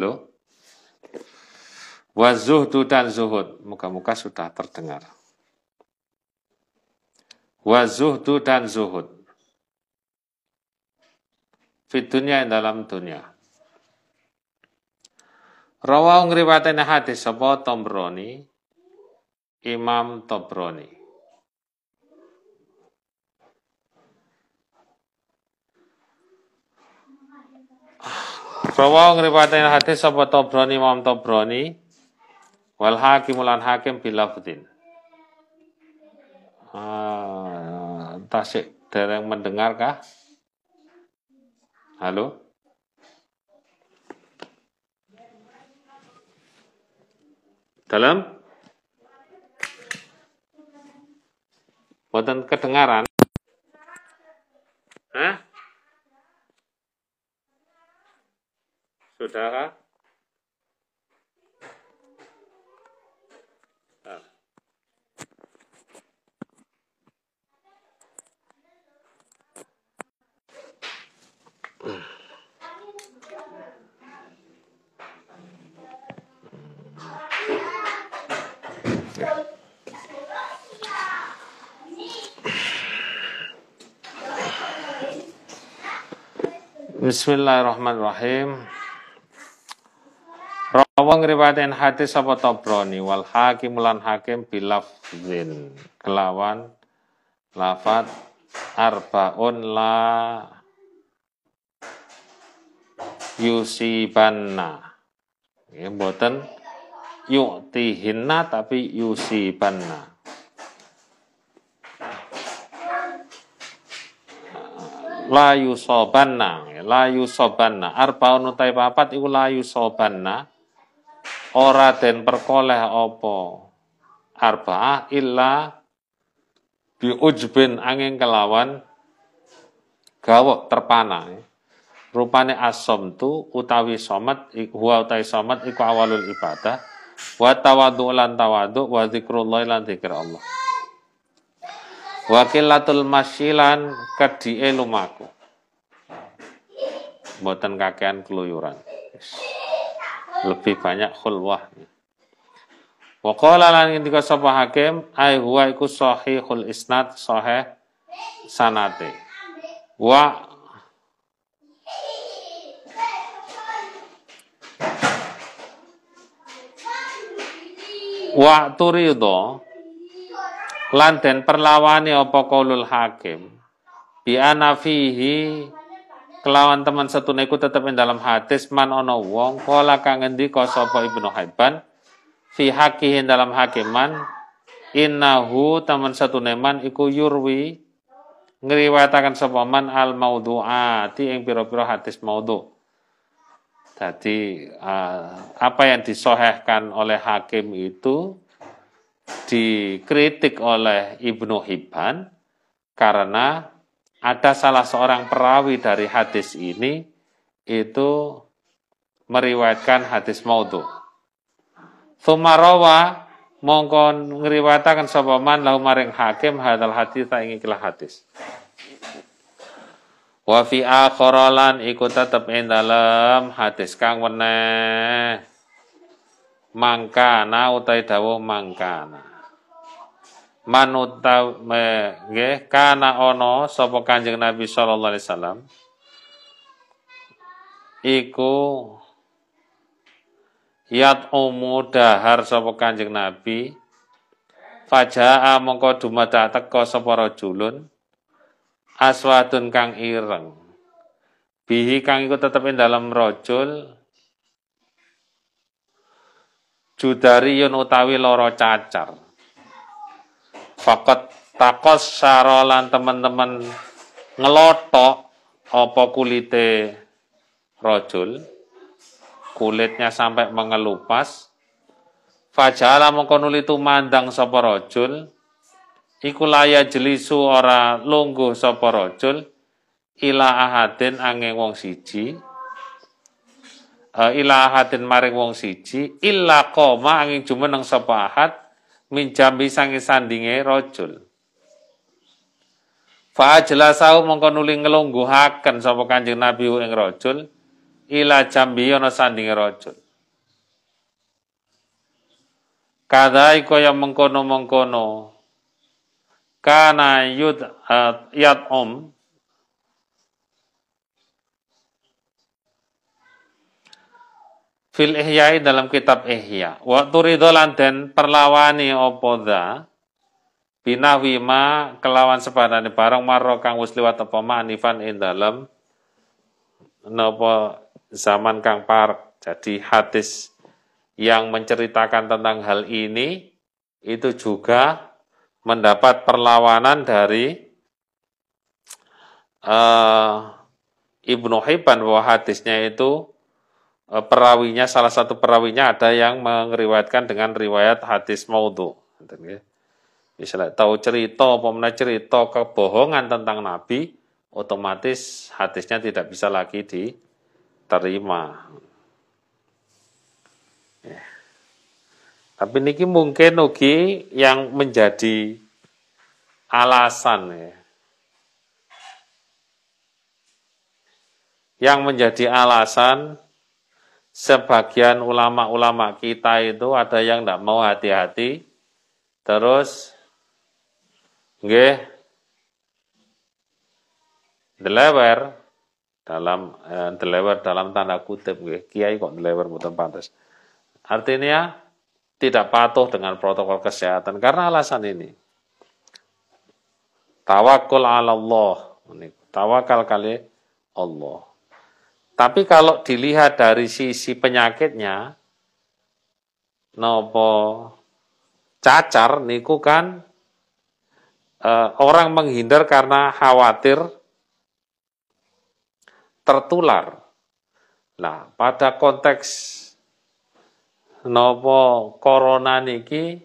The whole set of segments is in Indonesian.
Halo? Wa zuhdu dan zuhud. Muka-muka sudah terdengar. Wa zuhdu dan zuhud. Fit dunia dalam dunia. Rawa ngriwatene hadis sapa Tombroni Imam Tobroni. Rawa ngriwatene hadis sapa Tobroni Imam Tobroni wal hakim lan hakim bilafdin. Ah, tasik dereng mendengar kah? Halo? Dalam Boten kedengaran? Hah? Saudara? Bismillahirrahmanirrahim. Rawa ngriwayatin hadis apa Tabrani wal hakim lan hakim bilafzin kelawan lafat arbaun la yusibanna. Ya mboten yu'tihinna tapi yusibanna. la yusobanna la yusobanna arbaun utai papat iku la yusobanna ora den perkoleh opo arba'ah illa biujbin angin kelawan gawok terpana rupane asom tu utawi somat huwa utai somat iku awalul ibadah wa tawadu lan tawadu wa zikrullah lan zikir Allah Wakilatul masyilan kedie lumaku. Mboten kakean keluyuran. Lebih banyak khulwah. Wa qala lan ngendika sapa hakim ai huwa iku sahihul isnad sahih sanate. Wa wa turido lan den perlawani apa kaulul hakim bi fihi kelawan teman setune iku tetep ing dalam hadis man ono wong kala kang ngendika sapa Ibnu Hibban fi hakihin dalam hakiman innahu teman setune man iku yurwi ngriwayataken man al maudhu'ati ing pira-pira hadis maudhu. Jadi uh, apa yang disohehkan oleh hakim itu dikritik oleh Ibnu Hibban karena ada salah seorang perawi dari hadis ini itu meriwayatkan hadis maudhu. Thumarawa mongko ngriwayataken sapa man lahu maring hakim hadal hadis ta ing ikilah hadis. Wa fi akharalan iku tetep ing hadis kang weneh mangkana utai dawuh mangkana manuta nggih kana ono sapa Kanjeng Nabi sallallahu alaihi wasallam iku yat umu dahar sapa Kanjeng Nabi fajaa mongko dumada teka sapa rajulun aswadun kang ireng bihi kang iku tetep ing dalam rajul judariyun utawi loro cacar. Fakat takos sarolan teman-teman ngelotok apa kulite rojul, kulitnya sampai mengelupas, fajala mengkonuli mandang sapa rojul, iku laya jelisu ora lungguh sapa rojul, ila ahadin angin wong siji, uh, ila ahadin maring wong siji illa koma angin jumeneng sapa ahad min jambi sangi sandinge rajul fa ajlasau mongko nuli ngelungguhaken sapa Kanjeng Nabi ing rajul ila jambi ana sandinge rajul kadai kaya mengkono-mengkono kana yud uh, yat om fil ihyai dalam kitab ihya. Waktu ridolan dan perlawani opo da binahwi ma kelawan sepadane barang marro kang wis liwat apa manifan ing dalam napa zaman kang par jadi hadis yang menceritakan tentang hal ini itu juga mendapat perlawanan dari uh, Ibnu Hibban bahwa hadisnya itu perawinya salah satu perawinya ada yang meriwayatkan dengan riwayat hadis maudhu. Misalnya tahu cerita, pemenang cerita kebohongan tentang Nabi, otomatis hadisnya tidak bisa lagi diterima. Tapi niki mungkin ugi yang menjadi alasan ya. Yang menjadi alasan sebagian ulama-ulama kita itu ada yang tidak mau hati-hati, terus nggih delewer dalam eh, delewer dalam tanda kutip nggih kiai kok delewer mboten pantes. Artinya tidak patuh dengan protokol kesehatan karena alasan ini. Tawakul ala Allah. Tawakal kali Allah. Tapi kalau dilihat dari sisi penyakitnya, nopo cacar niku kan eh, orang menghindar karena khawatir tertular. Nah, pada konteks nopo corona niki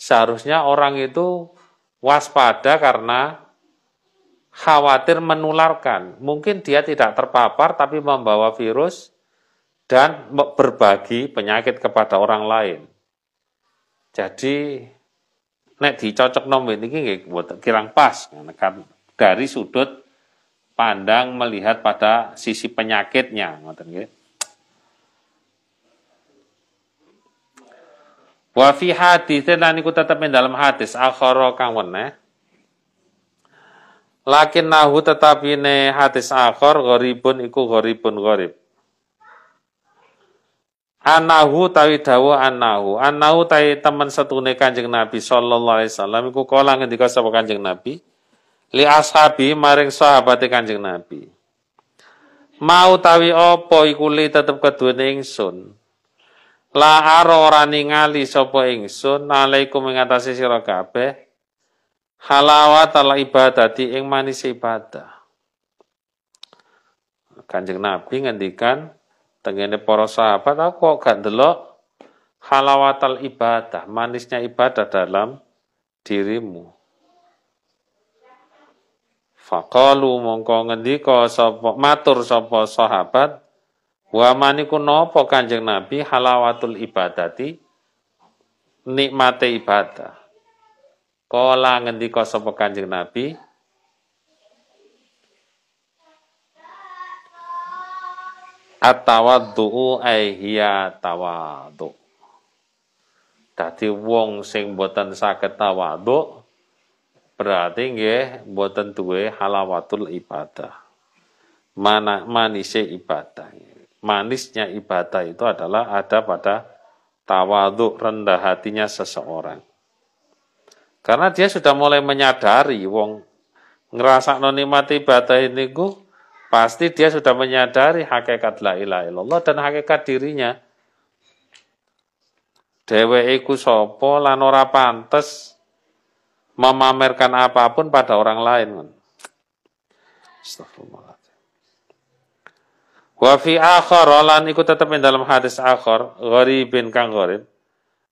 seharusnya orang itu waspada karena khawatir menularkan. Mungkin dia tidak terpapar tapi membawa virus dan berbagi penyakit kepada orang lain. Jadi nek dicocok nomor ini nggih kirang pas kan dari sudut pandang melihat pada sisi penyakitnya ngoten. Wa fi hadis lan iku dalam hadis akhara kang weneh. Lakin nahu tetapi ne hadis akhir gharibun iku gharibun gharib. Anahu tawi dawu anahu. Anahu tawi teman setune Kanjeng Nabi sallallahu alaihi wasallam iku kala ngendika sapa Kanjeng Nabi li ashabi maring sahabate Kanjeng Nabi. Mau tawi apa iku li tetep keduwene ingsun. La aro ora ningali sapa ingsun alaikum ing atase sira kabeh halawat al ibadati ing manis ibadah. Kanjeng Nabi ngendikan tengene para sahabat aku kok gak ndelok halawatal ibadah, manisnya ibadah dalam dirimu. Faqalu mongko ngendika sapa matur sapa sahabat Wa maniku napa Kanjeng Nabi halawatul ibadati nikmate ibadah. Kala ngendika sapa Kanjeng Nabi At-tawaddu'u hiya tawaddu. Dadi wong sing boten saged tawadhu berarti nggih boten duwe halawatul ibadah. Mana manise ibadah manisnya ibadah itu adalah ada pada tawaduk rendah hatinya seseorang. Karena dia sudah mulai menyadari wong ngerasa nikmat ibadah ini ku pasti dia sudah menyadari hakikat la ilaha illallah dan hakikat dirinya. Dewe iku sopo lan ora pantes memamerkan apa pun pada orang lain. Astagfirullah. Wa fi akhar lan iku tetep ing dalam hadis akhar gharibin kang gharib.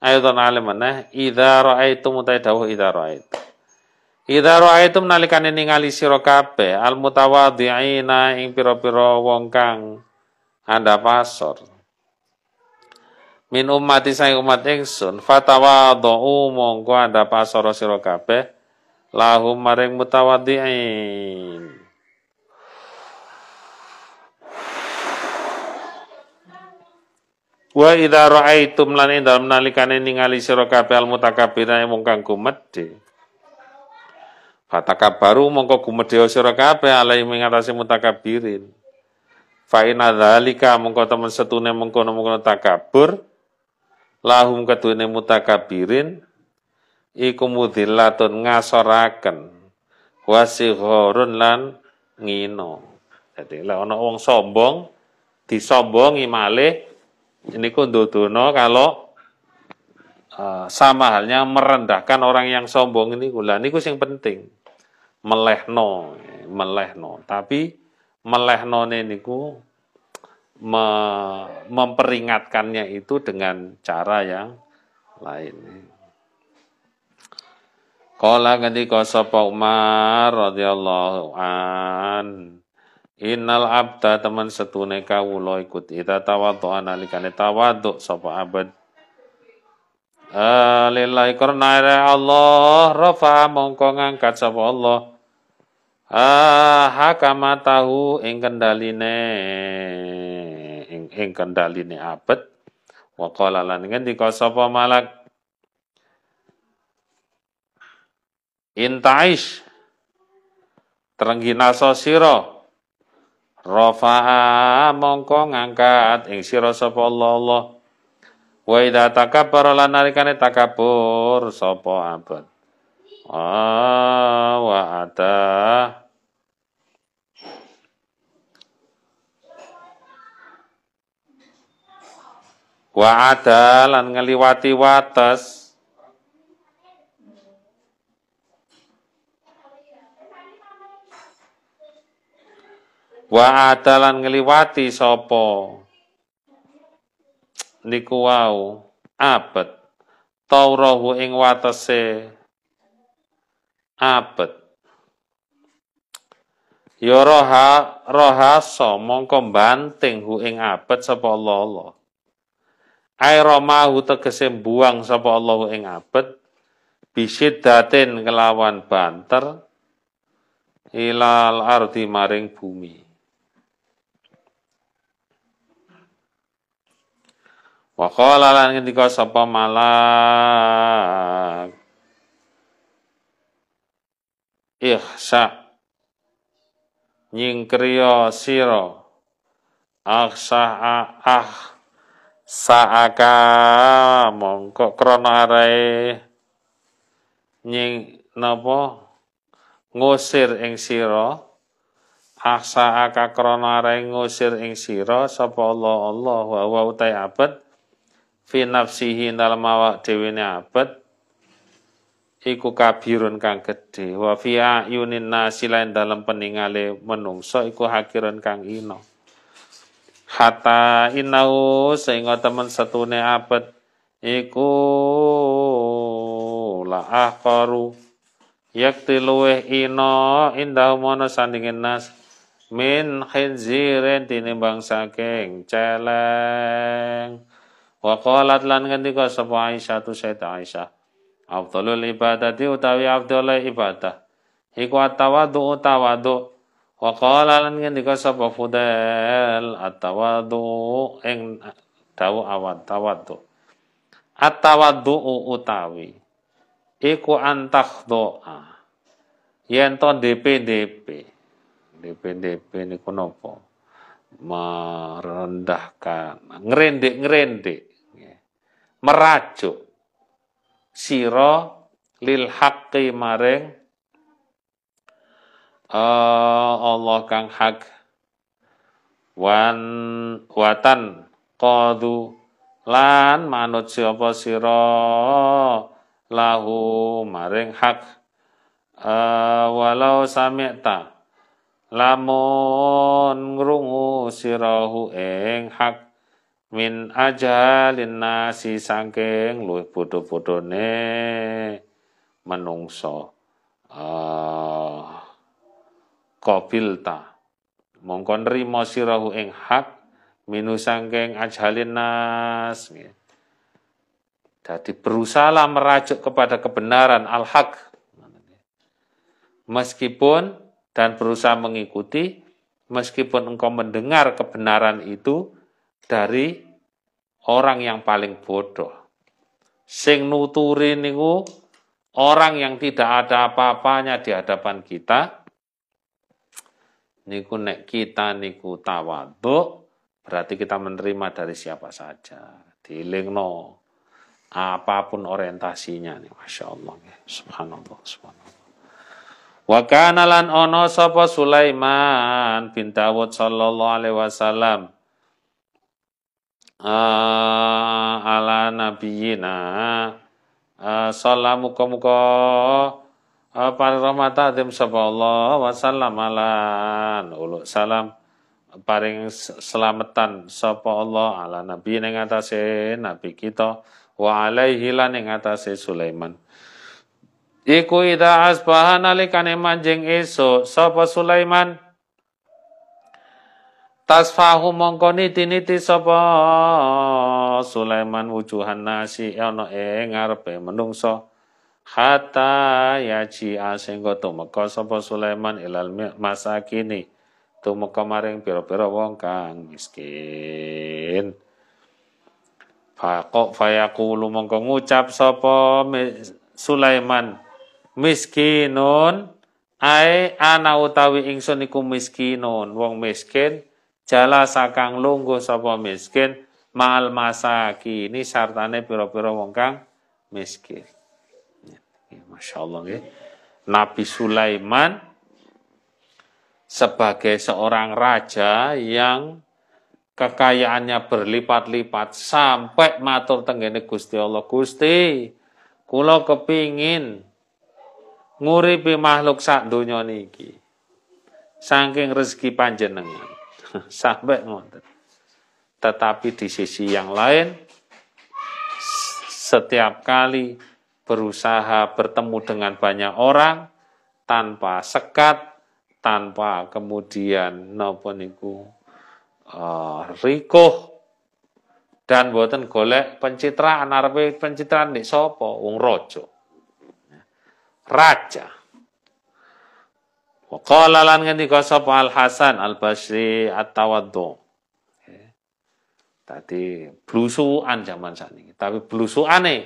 Ayatan alim maneh idza raaitum utai dawuh idza raaitum. Idza raaitum nalikane ningali sira kabeh al mutawadhiina ing pira-pira wong kang anda pasor. Min ummati sang umat ingsun fatawadhu mongko anda pasor sira kabeh lahum maring mutawadhiin. Wa idza ra'aitum lan dalam nalikane ningali sira kabeh al mutakabbirina mung kang gumedhe. Fatakabaru mongko gumedhe sira kabeh alai ing atase mutakabbirin. Fa inna dzalika mongko temen setune mengkono-mengkono takabur lahum kedune mutakabbirin iku mudillatun ngasoraken wasighorun lan ngino. Jadi lek ana wong sombong disombongi malih ini kundudono kalau uh, sama halnya merendahkan orang yang sombong ini. Gula ini yang penting. Melehno melehno. Tapi melehno niku me, memperingatkannya itu dengan cara yang lain. Kala ketika sapa Umar radhiyallahu an Innal abda teman setune kawula ikut ita tawadhu analikane tawadhu sapa abad. Lillahi karena Allah rafa mongko ngangkat sapa Allah. Ah hakama tahu ing kendaline ing, ing kendaline abad. Wa qala lan ngendika sapa malak? Intaish terenggina sira Rafa'a mongko ngangkat ing sira sapa Allah Allah. Wa idza takabbara lan nalikane takabur sapa abad. Ah wa ada wa ada lan ngeliwati wates wa adalan ngeliwati sapa? Niku wau abet. Taurahu ing watese abet. Ya roha rohaso mongko banting hu ing abet sapa Allah Allah Airamahu tegese buang sapa Allah ing abet bisiddatin kelawan banter ilal ardi maring bumi Wa qala lan ngendika sapa malak? Ihsa. Nyingkriya sira. Aksa ah saaka. Mongko krana arae nying napa? Ngusir ing sira. Aksa aka krana arae ngusir ing sira. Sapa Allah Allah wa wa utai abad fi nafsihi dalam awak dhewe ne iku kabirun kang gedhe. Wa fi ayunin nasi lain dalam peningale menungso iku hakirun kang ino. Hatta inau sehingga temen setune abad iku la akharu yakti luweh ino indah mono sandingin nas min khinzirin tinimbang saking celeng Wa qalat lan ngendika sapa Aisyah tu Sayyidah Aisyah. Afdhalul ibadati utawi afdhalul ibadah. Iku atawadu utawadu. Wa qala lan ngendika sapa Fudail atawadu ing dawu awad tawadu. Atawadu utawi iku antakhdha. Yen to DP-DP. DP-DP niku napa? merendahkan, ngerendek-ngerendek merajuk. Siro lil haqqi maring uh, Allah kang hak. Wan watan qadu lan manut sapa sira lahu maring hak. Uh, walau sami'ta lamun ngrungu sirahu ing hak min ajalin nasi sangking luwih bodoh-bodone menungso. Uh, qabilta mongko nrimo sirahu ing hak minu sangking ajalin nas. Jadi berusaha merajuk kepada kebenaran al-haq meskipun dan berusaha mengikuti meskipun engkau mendengar kebenaran itu dari orang yang paling bodoh. Sing nuturi niku orang yang tidak ada apa-apanya di hadapan kita. Niku nek kita niku tawadhu berarti kita menerima dari siapa saja. Dilingno apa pun orientasinya nih Masya Allah subhanallah subhanallah wa kana ono sapa Sulaiman bin Dawud sallallahu alaihi wasallam uh, ala nabiyina. Uh, salamu muka uh, para rahmat adim sapa Allah wa sallam alan ulu salam. Paring selamatan sapa Allah ala nabi ning atase nabi kita wa alaihi lan ing atase Sulaiman. Iku ida asbaha nalikane manjing esuk sapa Sulaiman tasfahu mongko niti-niti sapa? Sulaiman wujuhan nasi ana ing ngarepe menungso. Hatta yaji asenggo tumeka sapa Sulaiman ilal masakini. Tumeka maring pira-pira wong kang miskin. Fakok fayaqulu mongko ngucap sapa Sulaiman miskinun. Ai ana utawi ingsun iku miskinun. Wong miskin jala sakang lungguh sapa miskin mal masaki ini sartane pira-pira wong kang miskin. Masya Allah nggih. Nabi Sulaiman sebagai seorang raja yang kekayaannya berlipat-lipat sampai matur tenggene Gusti Allah. Gusti kula kepingin nguripi makhluk sak donya niki. Saking rezeki panjenengan sampai ngoten. Tetapi di sisi yang lain setiap kali berusaha bertemu dengan banyak orang tanpa sekat tanpa kemudian napa niku uh, rikuh dan buatan golek pencitraan. Arepe pencitraan di sopo wong rojo raja wa qala lan ngendika sapa Al Hasan Al Basri at-tawaddu. Tadi blusuan zaman saat ini tapi blusuane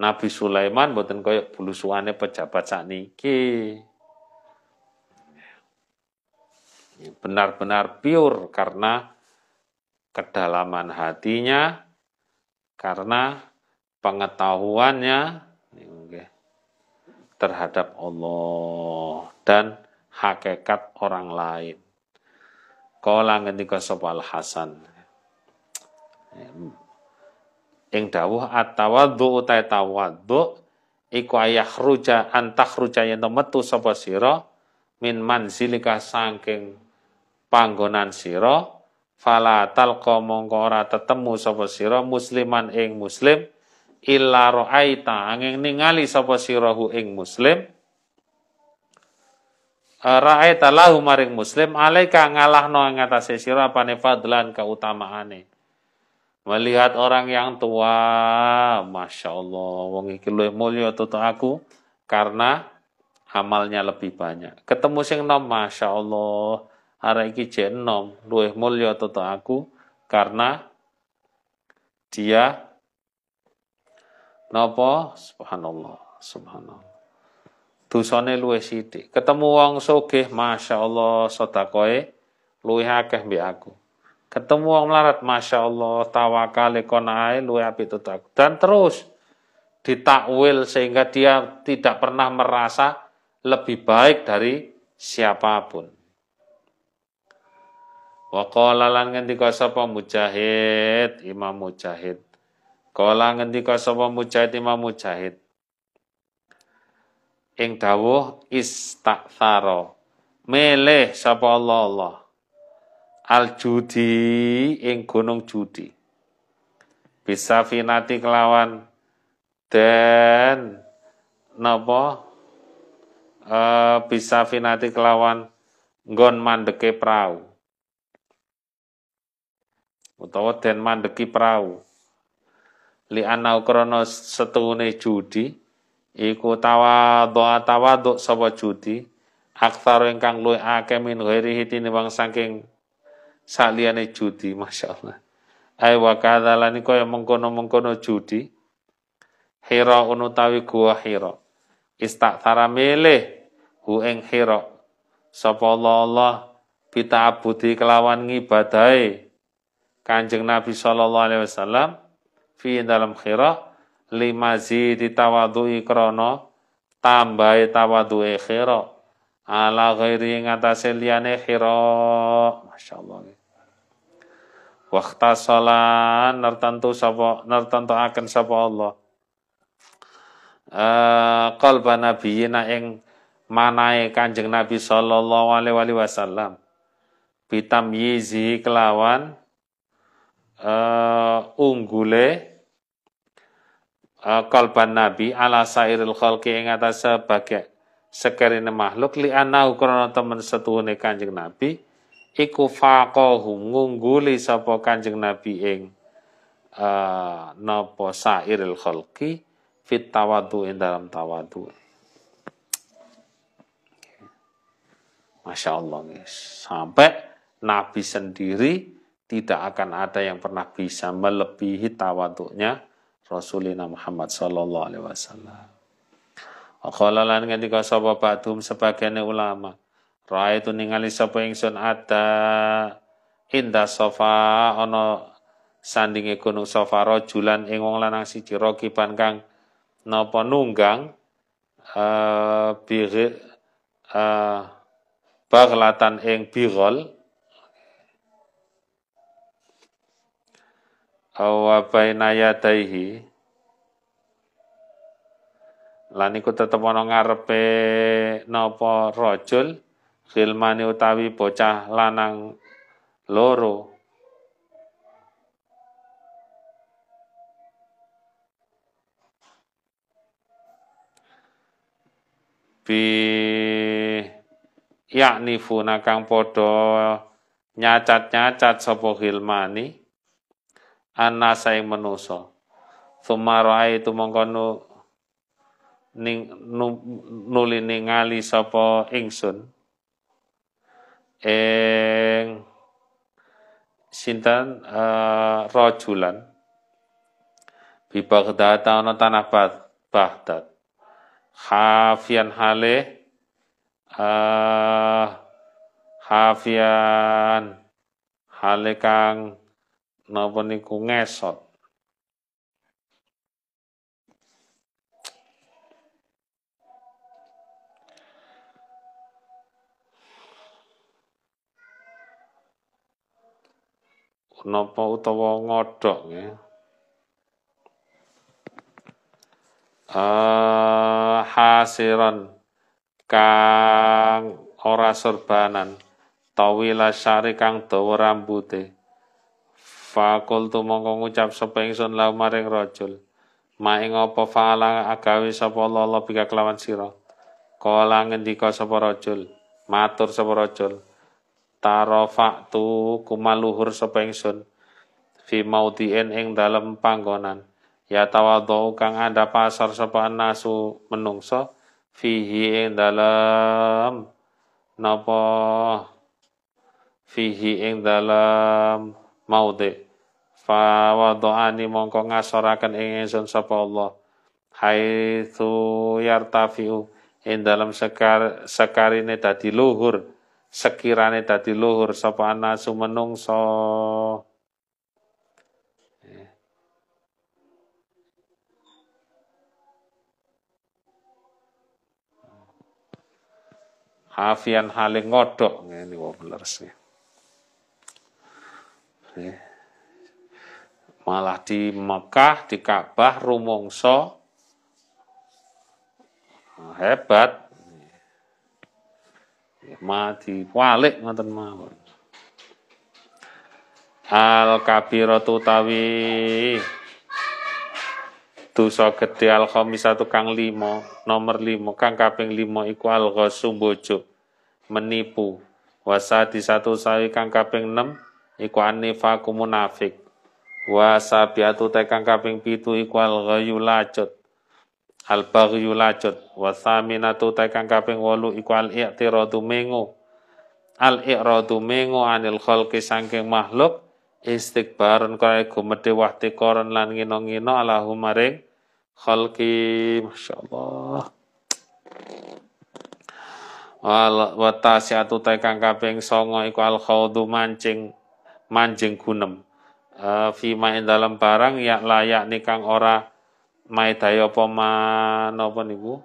Nabi Sulaiman buatan koyok blusuane pejabat saat ini benar-benar pure karena kedalaman hatinya, karena pengetahuannya terhadap Allah. Dan hakikat orang lain. Kala ngendika sapa Hasan. Ing dawuh at-tawaddu utai tawaddu iku ayah ruja antah ruja yen metu sapa sira min manzilika saking panggonan sira fala talqa mongko ora tetemu sapa sira musliman ing muslim illa ra'aita angin ningali sapa sirahu ing muslim ra'aita lahu maring muslim alaika ngalahno ing atase sira apane fadlan keutamaane? Melihat orang yang tua Masya Allah wong iki luwih mulya tutu aku karena amalnya lebih banyak. Ketemu sing nom Masya Allah arek iki enom luwih mulya toto aku karena dia napa subhanallah subhanallah dosane luwih sithik ketemu wong sugih masyaallah sedakoe luwih akeh mbek aku ketemu wong melarat masyaallah tawakale kon ae luwih apik aku dan terus ditakwil sehingga dia tidak pernah merasa lebih baik dari siapa pun Wa qala lan ngendika sapa Mujahid, Imam Mujahid. Qala ngendika sapa Mujahid Imam Mujahid. Ing dawuh istakthara. Meleh sapa Allah Allah. Al judi ing gunung judi. Bisa finati kelawan dan napa uh, bisa finati kelawan nggon mandeke prau utawa den mandeki prau li anau krana setune judi iku tawadhu tawadhu sapa judi aktsara ingkang luwih akeh min ghairihi tinimbang saking saliyane judi masyaallah. Ay wa kadzalani kaya mengkono-mengkono judi hira unutawi gua hira. Istakthara milih hu ing hira. Sapa Allah Allah abudi kelawan ngibadahi Kanjeng Nabi sallallahu alaihi wasallam fi dalam khira lima zidi tawadhu'i krana tambahi tawadhu'i khira ala ghairi ngatasé liyane khira masyaallah Waktu salan nertentu sapa nertentu akan sapa Allah. Uh, qalba nabiyina ing manae Kanjeng Nabi sallallahu alaihi wasallam. Bitam yizi kelawan uh, unggule kalban nabi ala sairil khalqi ing atas sebagai sekarine makhluk li anahu krana temen setuhune Kanjeng Nabi iku faqahu ngungguli sapa Kanjeng Nabi ing uh, napa sairil khalqi fit tawadu ing dalam tawadu. Masya Allah sampai Nabi sendiri tidak akan ada yang pernah bisa melebihi tawaduknya Rasulina Muhammad sallallahu alaihi wasallam. Aqala lan ngendika sapa ba'dum sebagian ulama, itu ningali sapa ingsun ada indah sofa ana sandinge gunung sofa rajulan ing wong lanang siji rokiban kang napa nunggang uh, bir uh, baglatan ing bigol awa baina yadaihi lan iku tetep ana ngarepe napa rajul khilmani utawi bocah lanang loro. Bi yakni funa kang padha nyacat-nyacat sapa khilmani anasa ing manusa sumara itu mongko ning nuli ningali sapa ingsun. Ing sinten uh, rajulan bi Baghdad ana tanah Baghdad. Hafian hale uh, hafian hale kang napa niku ngesot napa utawa ngodhok ya uh, hasiran kang ora sorbanan tawila syari kang dawa rambute Fakul tu mongko ngucap sapa ingsun lau maring rajul. Ma ing apa faala agawe sapa Allah bika kelawan sira. Kala ngendika sapa rajul, matur sapa rajul. Tarafa'tu kumaluhur sapa ingsun fi maudhi'in ing dalem panggonan. Ya tawadhu kang ada pasar sapa nasu menungso fihi ing dalem napa fihi ing dalem maudhi fa wada'ani mongko ngasoraken ing ingsun sapa Allah. Haitsu yartafiu ing dalam sekar sekarine dadi luhur sekirane dadi luhur sapa anasu menungso. Hafian haling ngodok ini wong leres Malah di Mekah, di Ka'bah rumongso hebat. Mati walik ngoten mawon. Al kabiratu tawi. Dosa gedhe al khamisatu kang limo nomor limo kang kaping limo iku al bojo. Menipu. Wasati satu sawi kang kaping 6 iku anifaku munafik. Wa sabiatu tekang kaping pitu iku al ghayu lacut al baghyu lacut wa thaminatu tekang kaping wolu iku al i'tiradu mengo al i'radu mengo anil khalqi saking makhluk. Istikbaran kaya gumedhe wahti koron lan ngino-ngino alahu maring khalqi. Masyaallah. Wal watasiatu ta kang kaping 9 iku al khaudu mancing mancing gunem. Uh, fima ing dalam barang ya layak nikang ora maedaya apa man apa niku?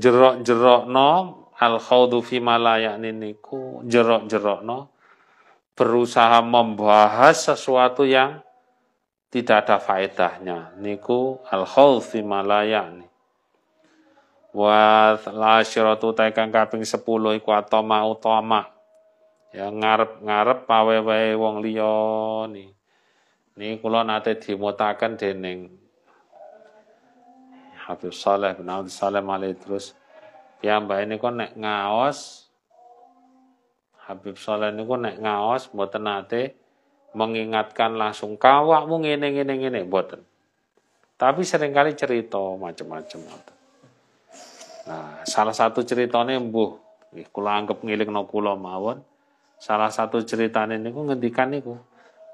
Jerok-jerokno al khaudu fima layak niku jerok-jerokno berusaha membahas sesuatu yang tidak ada faedahnya. Niku al khawf fi nih wa lasyiratu taikang kaping 10 iku atoma utama ya ngarep-ngarep pawe-wae wong liya ni ini kula nate dimutaken dening Habib Saleh bin Abdul Salam alaihi terus mbak ini kok nek ngaos Habib Saleh niku nek ngaos mboten nate mengingatkan langsung kawakmu ngene ngene ngene mboten. Tapi sering kali cerita macam-macam Nah, salah satu ceritanya mbuh kula anggap ngilingno kula mawon. Salah satu ceritane niku ngendikan niku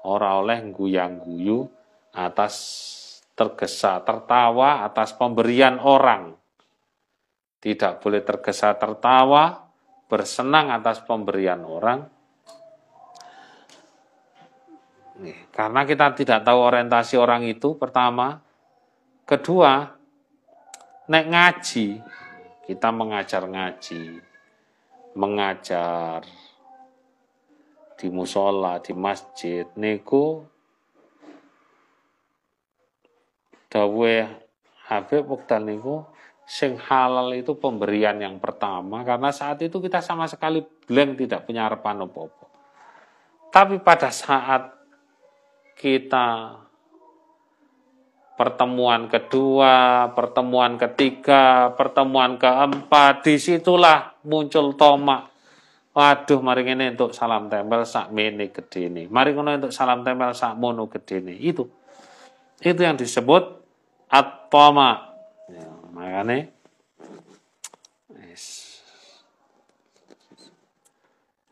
ora oleh guyang-guyu atas tergesa tertawa atas pemberian orang. Tidak boleh tergesa tertawa bersenang atas pemberian orang. Karena kita tidak tahu orientasi orang itu, pertama. Kedua, nek ngaji, kita mengajar ngaji, mengajar di musola, di masjid, niku dawe Habib Wekdal niku sing halal itu pemberian yang pertama karena saat itu kita sama sekali blank tidak punya harapan apa-apa. Tapi pada saat kita pertemuan kedua, pertemuan ketiga, pertemuan keempat, di situlah muncul tomak. Waduh, mari ini untuk salam tempel sak mene ini. Mari ngono untuk salam tempel sak mono gede ini. Itu. Itu yang disebut at-toma. Ya, makanya yes.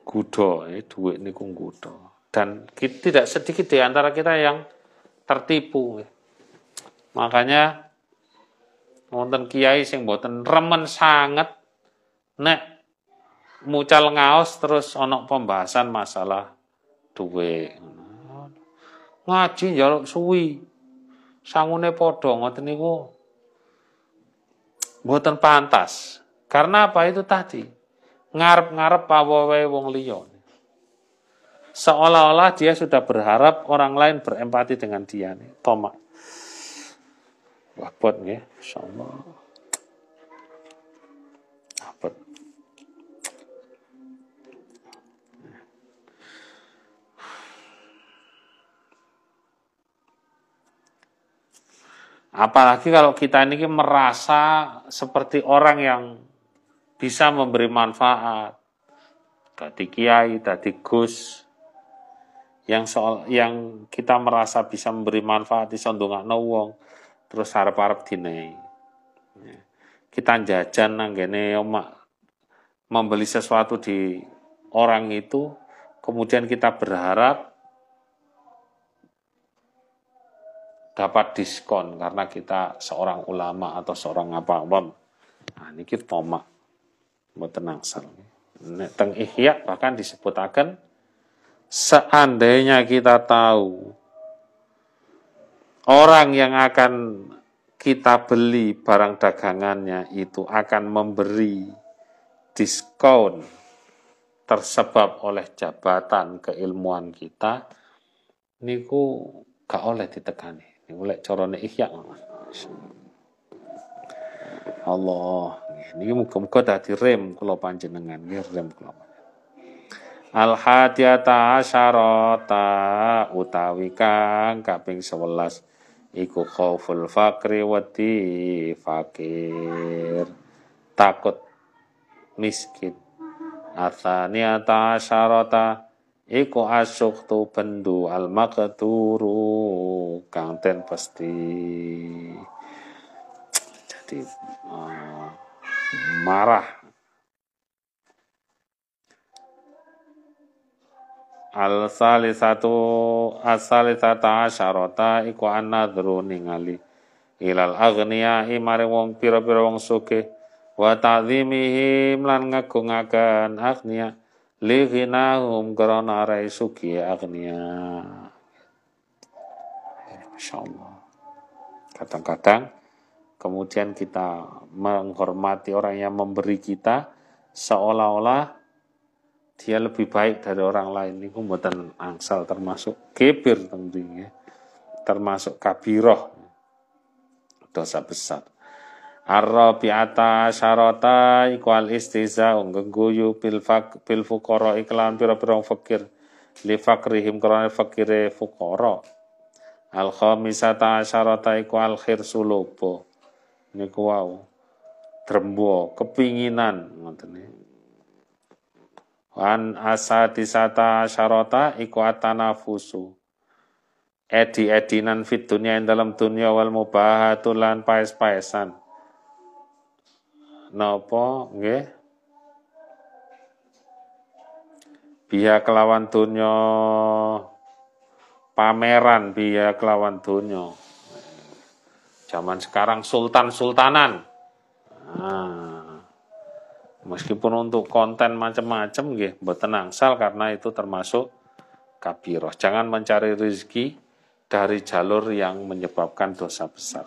gudo eh, duit niku gudo dan kita, tidak sedikit di antara kita yang tertipu eh. makanya wonten kiai sing boten remen sangat nek mucal ngaos terus onok pembahasan masalah duit ngaji jaluk suwi sangune padha ngoten niku Buatan pantas. Karena apa itu tadi? Ngarep-ngarep pawawe wong liya. Seolah-olah dia sudah berharap orang lain berempati dengan dia nih. Tomak. Wah, buat nggih, insyaallah. Apalagi kalau kita ini merasa seperti orang yang bisa memberi manfaat. Tadi kiai, tadi gus, yang soal yang kita merasa bisa memberi manfaat di sondongan wong terus harap-harap. Ya. Kita jajan nanggene omak membeli sesuatu di orang itu, kemudian kita berharap dapat diskon karena kita seorang ulama atau seorang apa apa nah ini kita tomak tenang sel teng ihya bahkan disebutakan seandainya kita tahu orang yang akan kita beli barang dagangannya itu akan memberi diskon tersebab oleh jabatan keilmuan kita niku gak oleh ditekani mulai corone ihya. Allah. Ini muka-muka dadi rem kula panjenengan nggih rem kula. Al hadiyata asyarata utawi kang kaping 11 iku khauful fakri wati fakir. Takut miskin. Athaniata asyarata iku asuk tu bendu al maqturu kang ten pasti jadi uh, marah. Al salisatu asalisata asyarata iku annadru ningali ilal agniya maring wong pira-pira wong sugih. Wa ta'zimihim lan ngagungaken agniya li ghinahum krana rai sugih agniya Masya Allah. Kadang-kadang kemudian kita menghormati orang yang memberi kita seolah-olah dia lebih baik dari orang lain. Ini mboten angsal termasuk kebir tentunya termasuk kabiroh dosa besar Ar-rabi'ata syarata iku istiza ngguyu bil fak iklan pira-pira fakir. Li fakrihim karena fakire fuqara Al khamisata syarata iku al khirsulubo niku wau. Drembo kepinginan ngoten Wan asadisata syarota iku atanafusu. Edi-edinan fit dunia yang dalam dunia wal mubahatulan paes-paesan. Napa nggih? Biya kelawan dunia pameran biya kelawan dunia. Zaman sekarang sultan-sultanan. Nah, Meskipun untuk konten macam-macam nggih mboten angsal karena itu termasuk kabiroh. Jangan mencari rezeki dari jalur yang menyebabkan dosa besar.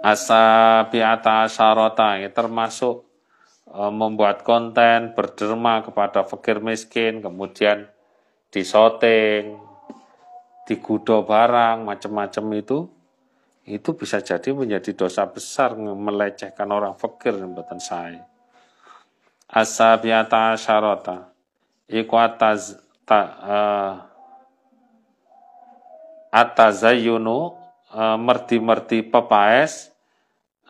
Asa biata syarota termasuk e, membuat konten berderma kepada fakir miskin, kemudian disoteng, digudo barang, macam-macam itu itu bisa jadi menjadi dosa besar melecehkan orang fakir buatan saya. Asabiata syarota iku ataz ta uh, atazayunu uh, merti-merti pepaes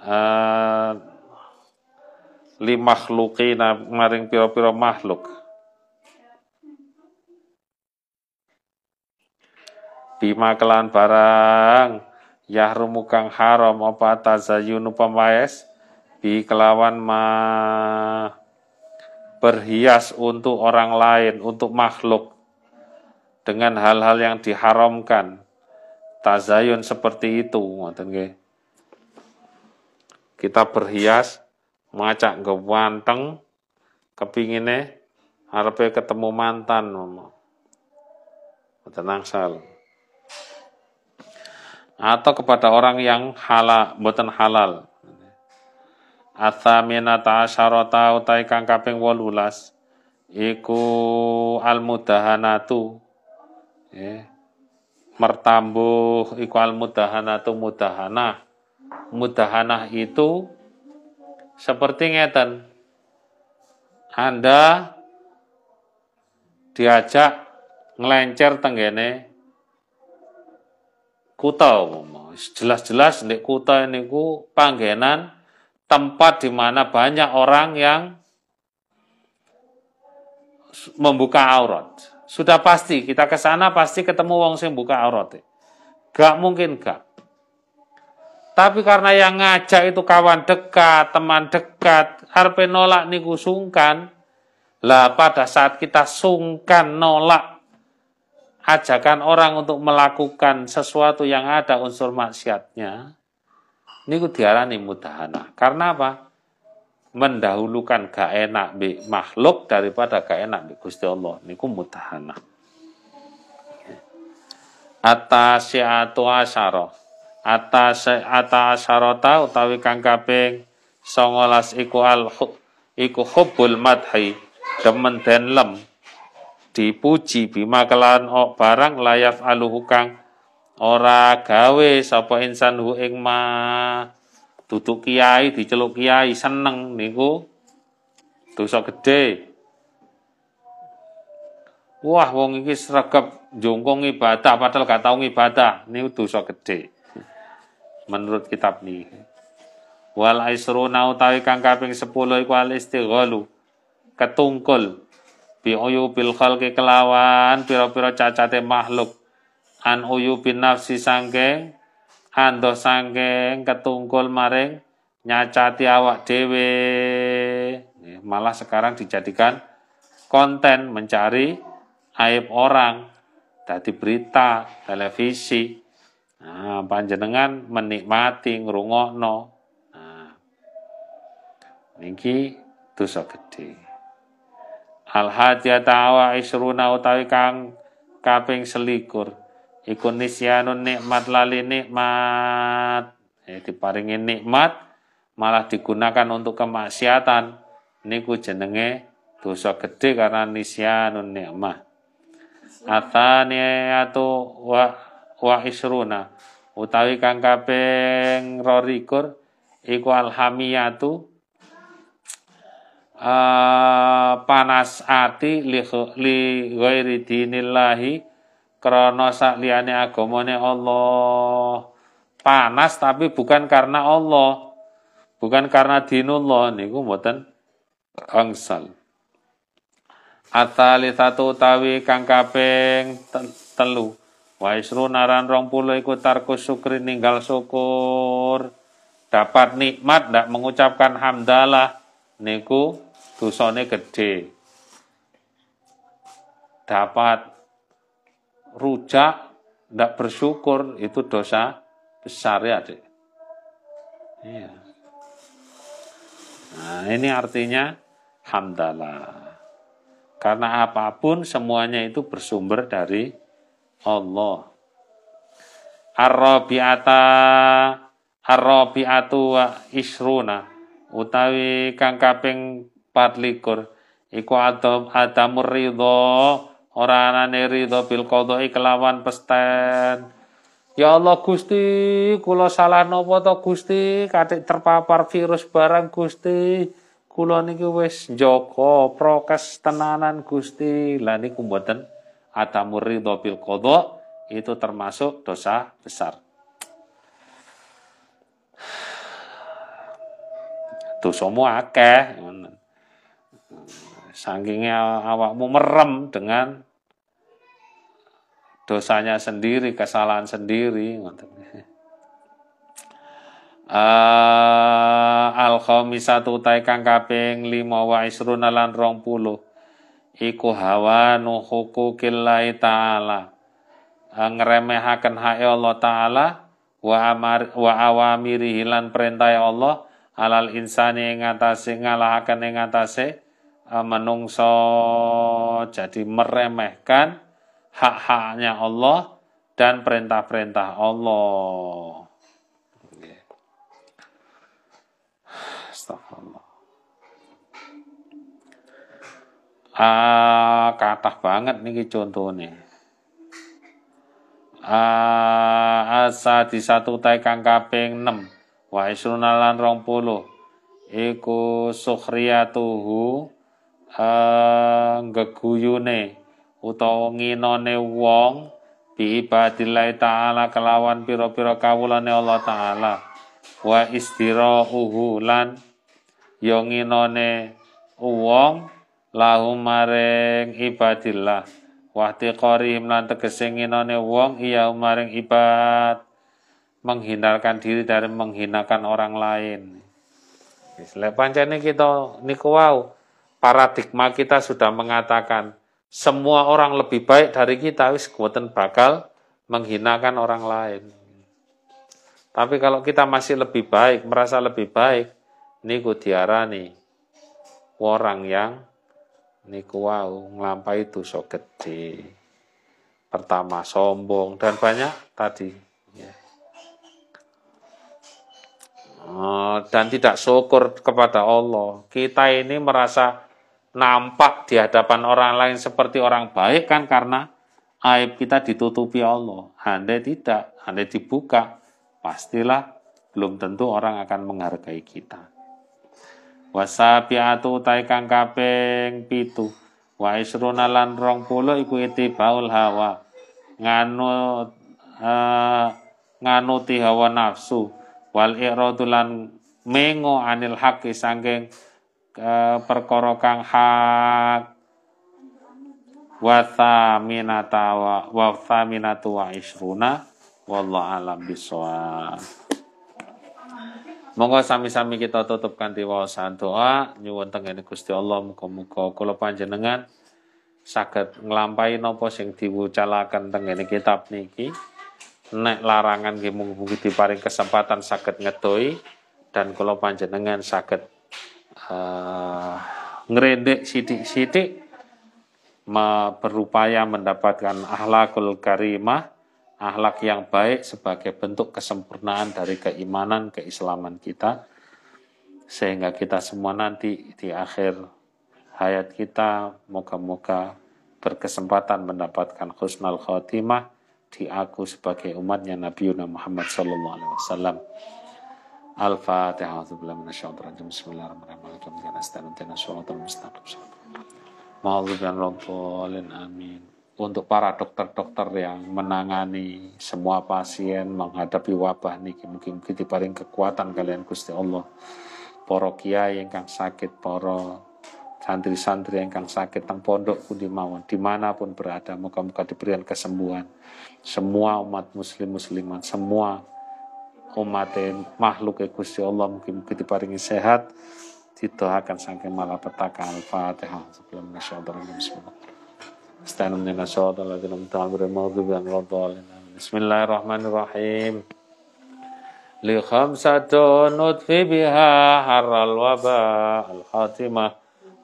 uh, li makhlukina maring piro-piro makhluk bima kelan barang yahrumu kang haram apa tazayunu pemaes bi kelawan ma berhias untuk orang lain, untuk makhluk dengan hal-hal yang diharamkan. Tazayun seperti itu, ngoten nggih. Kita berhias ngacak gewanteng kepingine arepe ketemu mantan. Mboten salah atau kepada orang yang halal boten halal Athaminata asyarata utai kang kaping 18 iku al mudahanatu ya. mertambuh iku al mudahanatu mudahanah itu seperti ngeten Anda diajak ngelencer tenggene kuta jelas-jelas di kuta ini ku panggenan tempat di mana banyak orang yang membuka aurat. Sudah pasti kita ke sana pasti ketemu wong sing buka aurat. Gak mungkin gak. Tapi karena yang ngajak itu kawan dekat, teman dekat, harpe nolak niku sungkan. Lah pada saat kita sungkan nolak ajakan orang untuk melakukan sesuatu yang ada unsur maksiatnya, ini diarani mudahana. Karena apa? Mendahulukan gak enak bi makhluk daripada gak enak bi Gusti Allah. Niku mudahana. Atasyatu asyara. Atasyarata utawi kang kaping 19 iku al iku hubbul madhi demen den lem. Dipuji bima kelan ok barang layaf aluhu kang ora gawe sapa insan hu ing ma. Duduk kiai diceluk kiai seneng niku. Dosa gede wah wong iki sregep jongkong ibadah padahal gak tau ibadah niku dosa gede menurut kitab nih wal aisruna utawi kang kaping 10 iku al istighalu. Ketungkul. Bi bil khalqi kelawan pira-pira cacate makhluk. An bin nafsi sangking ando sangking ketungkul maring nyacati awak dewe malah sekarang dijadikan konten mencari aib orang. Dari berita televisi nah, panjenengan menikmati ngrungokno. Nah, niki dosa gede al hadiyata wa isruna utawi kang kaping selikur. Iku nisyanun nikmat lali nikmat. Eh, diparingi nikmat malah digunakan untuk kemaksiatan. Niku jenenge dosa gede karena nisyanun nikmat. Atau wa wa isruna. Utawi kang kaping rorikur iku alhamiyatu uh, panas ati li, li ghairi dinillahi krana sak liyane agamane Allah. Panas tapi bukan karena Allah. Bukan karena dinullah niku mboten angsal. Atali satu utawi kang kaping telu wa naran rong puluh iku tarku syukri ninggal syukur. Dapat nikmat ndak mengucapkan hamdalah niku dosane gede dapat rujak ndak bersyukur itu dosa besar ya adik iya. Nah ini artinya hamdalah. Karena apa pun semuanya itu bersumber dari Allah. Ar-rabi'ata ar-rabi'atu wa isruna utawi kang kaping 24 iku adam adamur ridho ora anane ridho bil qadai kelawan pesten Ya Allah Gusti, kula salah napa to Gusti, katik terpapar virus barang Gusti. Kula niki wis njaga prokes tenanan Gusti. Lah niku mboten atamur ridho bil qadha itu termasuk dosa besar. Dosamu akeh. Sangkingnya awakmu merem dengan dosanya sendiri, kesalahan sendiri. Uh, al khamisatu tai kang kaping 5 wa isruna lan 20 iku hawa nuhuku killahi taala. Uh, ngremehaken hak Allah taala wa amar wa awamiri hilan perintah Allah alal insani ing atase ngalahaken ing atase uh, menungso jadi meremehkan hak-haknya Allah dan perintah-perintah Allah Ah, kathah banget niki contone. Ah, asa di satu tai kang kaping 6. Wa isruna lan 20. Iku sukhriyatuhu ah, geguyune utawa nginone wong bi taala kelawan pira-pira kawulane Allah taala wa istirahuhu lan yo nginone wong lahum maring ibadillah wahti qarihim lan tegese nginone wong iya maring ibad menghindarkan diri dari menghinakan orang lain. Lek pancene kita niku wau paradigma kita sudah mengatakan semua orang lebih baik dari kita wis kuweten bakal menghinakan orang lain. Tapi kalau kita masih lebih baik, merasa lebih baik, niku diarani orang yang niku wau nglampahi dosa gede. Pertama sombong dan banyak tadi. Ya. Oh, dan tidak syukur kepada Allah. Kita ini merasa nampak di hadapan orang lain seperti orang baik kan karena aib kita ditutupi Allah. Andai tidak, andai dibuka, pastilah belum tentu orang akan menghargai kita wasabiatu tai kang kaping pitu. Wa isruna lan rong puluh iku baul hawa. Nganut uh, nganuti hawa nafsu. Wal iradu lan mengo anil haqi sangking uh, perkara kang hak. Wa thaminata wa wa thaminatu wa isruna. Wallahu alam bisawab Monggo sami-sami kita tutup kanthi wawasan doa. Nyuwun tengene Gusti Allah muga-muga kula panjenengan saged nglampahi napa sing diwucalaken teng kitab niki. Nek larangan nggih mugi diparing kesempatan saged ngedoi dan kalau panjenengan saged uh, ngerendek sidik-sidik berupaya mendapatkan akhlakul karimah akhlak yang baik sebagai bentuk kesempurnaan dari keimanan keislaman kita sehingga kita semua nanti di akhir hayat kita moga-moga berkesempatan mendapatkan husnul khotimah di aku sebagai umatnya Nabi Muhammad sallallahu alaihi wasallam. Al-Fatihah. Bismillahirrahmanirrahim. Amin untuk para dokter-dokter yang menangani semua pasien menghadapi wabah niki mungkin kita paling kekuatan kalian Gusti Allah. Para kiai yang sakit para santri-santri yang sakit tang pondok pun dimawon di mana pun berada moga-moga diberikan kesembuhan. Semua umat muslim muslimat semua umat makhluk Gusti Allah mungkin kita paling sehat didoakan saking malapetaka al-fatihah. Sebelum nasyadar استعنا الصراط الذين أنعمت عليهم المغضوب عليهم ولا الضالين بسم الله الرحمن الرحيم. لخمسة نطفي بها حر الوباء الخاتمة.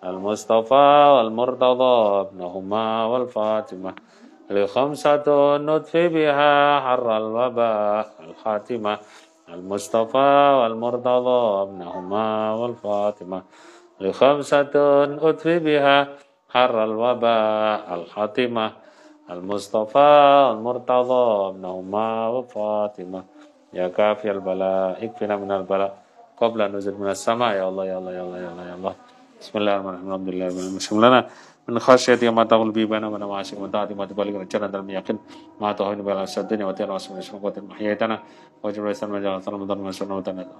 المصطفى والمرتضى ابنهما والفاطمة. لخمسة نطفي بها حر الوباء الخاتمة. المصطفى والمرتضى ابنهما والفاطمة. لخمسة أطفي بها حر الوباء الحاتمة المصطفى المرتضى ابنهما وفاطمة. يا كافي البلاء اكفنا من البلاء. قبل نزل من السماء يا الله يا الله يا الله يا الله يا الله. بسم الله الرحمن الرحيم. الحمد لله رب العالمين. من خشية ما تقول به بيننا وبين معاصيك من طاعة ما تبلغ رجانا دل يقين ما تهون بلا الدنيا وتير واسم الشرق وتير محييتنا وجبر الإسلام وجعل رمضان وسنة وتنادى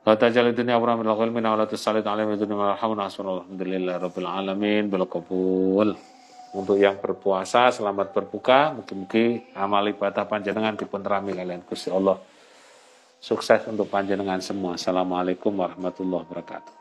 La tajal dunia abra min al min wa la tusallit alaihim dunya wa rahmana alhamdulillah rabbil alamin bil qabul. Untuk yang berpuasa selamat berbuka, mungkin-mungkin amal ibadah panjenengan dipun rami kalian Gusti Allah. Sukses untuk panjenengan semua. Assalamualaikum warahmatullahi wabarakatuh.